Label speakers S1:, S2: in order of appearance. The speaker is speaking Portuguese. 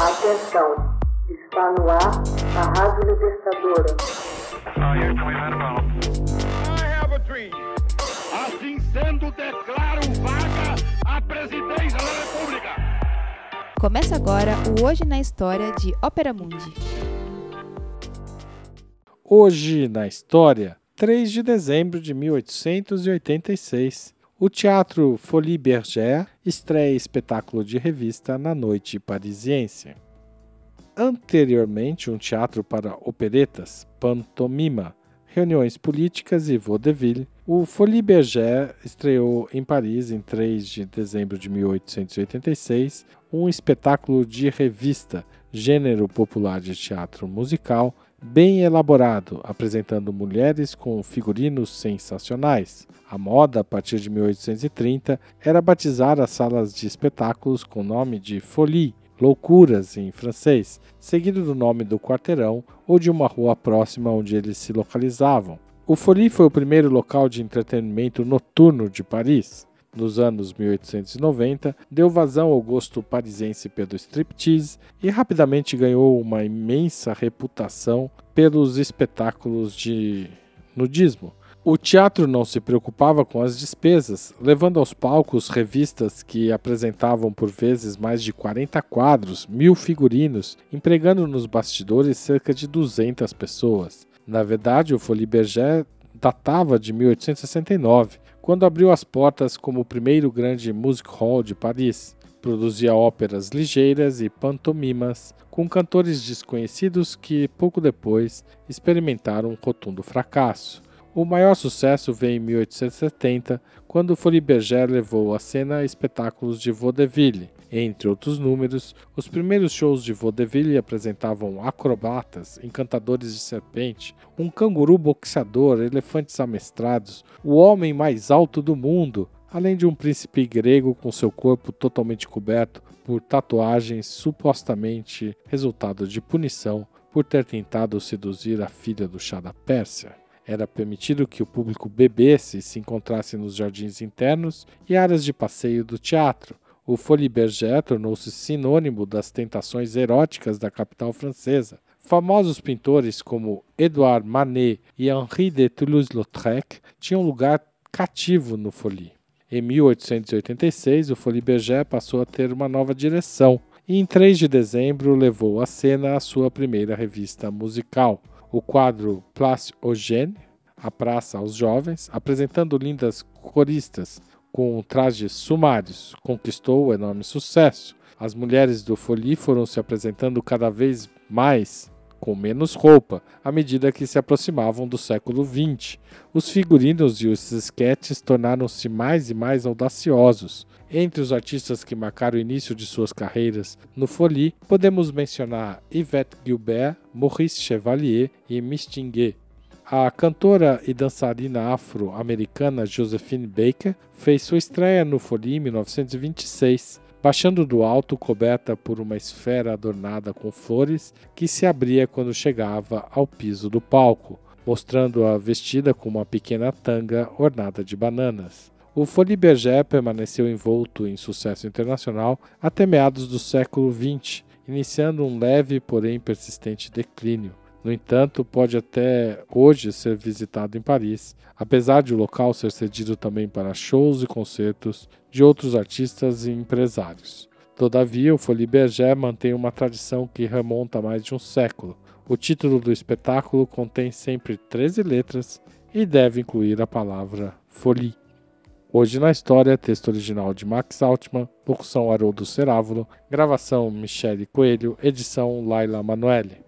S1: Atenção, está no ar a Rádio Libertadora.
S2: Assim sendo, declaro vaga a presidência da República.
S3: Começa agora o Hoje na História de Ópera Mundi.
S4: Hoje na História, 3 de dezembro de 1886. O Teatro Folie Bergère estreia espetáculo de revista na noite parisiense. Anteriormente, um teatro para operetas, pantomima, reuniões políticas e vaudeville, o Folie Bergère estreou em Paris em 3 de dezembro de 1886 um espetáculo de revista, gênero popular de teatro musical, bem elaborado, apresentando mulheres com figurinos sensacionais. A moda, a partir de 1830, era batizar as salas de espetáculos com o nome de folie, loucuras em francês, seguido do nome do quarteirão ou de uma rua próxima onde eles se localizavam. O Folie foi o primeiro local de entretenimento noturno de Paris. Nos anos 1890, deu vazão ao gosto parisense pelo striptease e rapidamente ganhou uma imensa reputação pelos espetáculos de nudismo. O teatro não se preocupava com as despesas, levando aos palcos revistas que apresentavam por vezes mais de 40 quadros, mil figurinos, empregando nos bastidores cerca de 200 pessoas. Na verdade, o Folie Bergère datava de 1869, quando abriu as portas como o primeiro grande music hall de Paris. Produzia óperas ligeiras e pantomimas com cantores desconhecidos que, pouco depois, experimentaram um rotundo fracasso. O maior sucesso veio em 1870, quando Folie Bergère levou à cena espetáculos de vaudeville. Entre outros números, os primeiros shows de vaudeville apresentavam acrobatas, encantadores de serpente, um canguru boxeador, elefantes amestrados, o homem mais alto do mundo, além de um príncipe grego com seu corpo totalmente coberto por tatuagens supostamente resultado de punição por ter tentado seduzir a filha do chá da Pérsia. Era permitido que o público bebesse e se encontrasse nos jardins internos e áreas de passeio do teatro. O Folie Bergère tornou-se sinônimo das tentações eróticas da capital francesa. Famosos pintores como Edouard Manet e Henri de Toulouse-Lautrec tinham lugar cativo no Folie. Em 1886, o Folie Bergère passou a ter uma nova direção e, em 3 de dezembro, levou à cena a sua primeira revista musical o quadro Place Eugène, a Praça aos Jovens, apresentando lindas coristas com trajes sumários, conquistou enorme sucesso. As mulheres do Folie foram se apresentando cada vez mais com menos roupa, à medida que se aproximavam do século XX. Os figurinos e os esquetes tornaram-se mais e mais audaciosos. Entre os artistas que marcaram o início de suas carreiras no Folie, podemos mencionar Yvette Gilbert, Maurice Chevalier e Mistinguet. A cantora e dançarina afro-americana Josephine Baker fez sua estreia no Folie em 1926 baixando do alto coberta por uma esfera adornada com flores que se abria quando chegava ao piso do palco, mostrando-a vestida com uma pequena tanga ornada de bananas. O Folie Bergère permaneceu envolto em sucesso internacional até meados do século XX, iniciando um leve, porém persistente declínio. No entanto, pode até hoje ser visitado em Paris, apesar de o local ser cedido também para shows e concertos de outros artistas e empresários. Todavia, o Folie Bergère mantém uma tradição que remonta a mais de um século. O título do espetáculo contém sempre 13 letras e deve incluir a palavra folie. Hoje na história, texto original de Max Altman, locução Haroldo Cerávulo, gravação Michele Coelho, edição Laila Manoeli.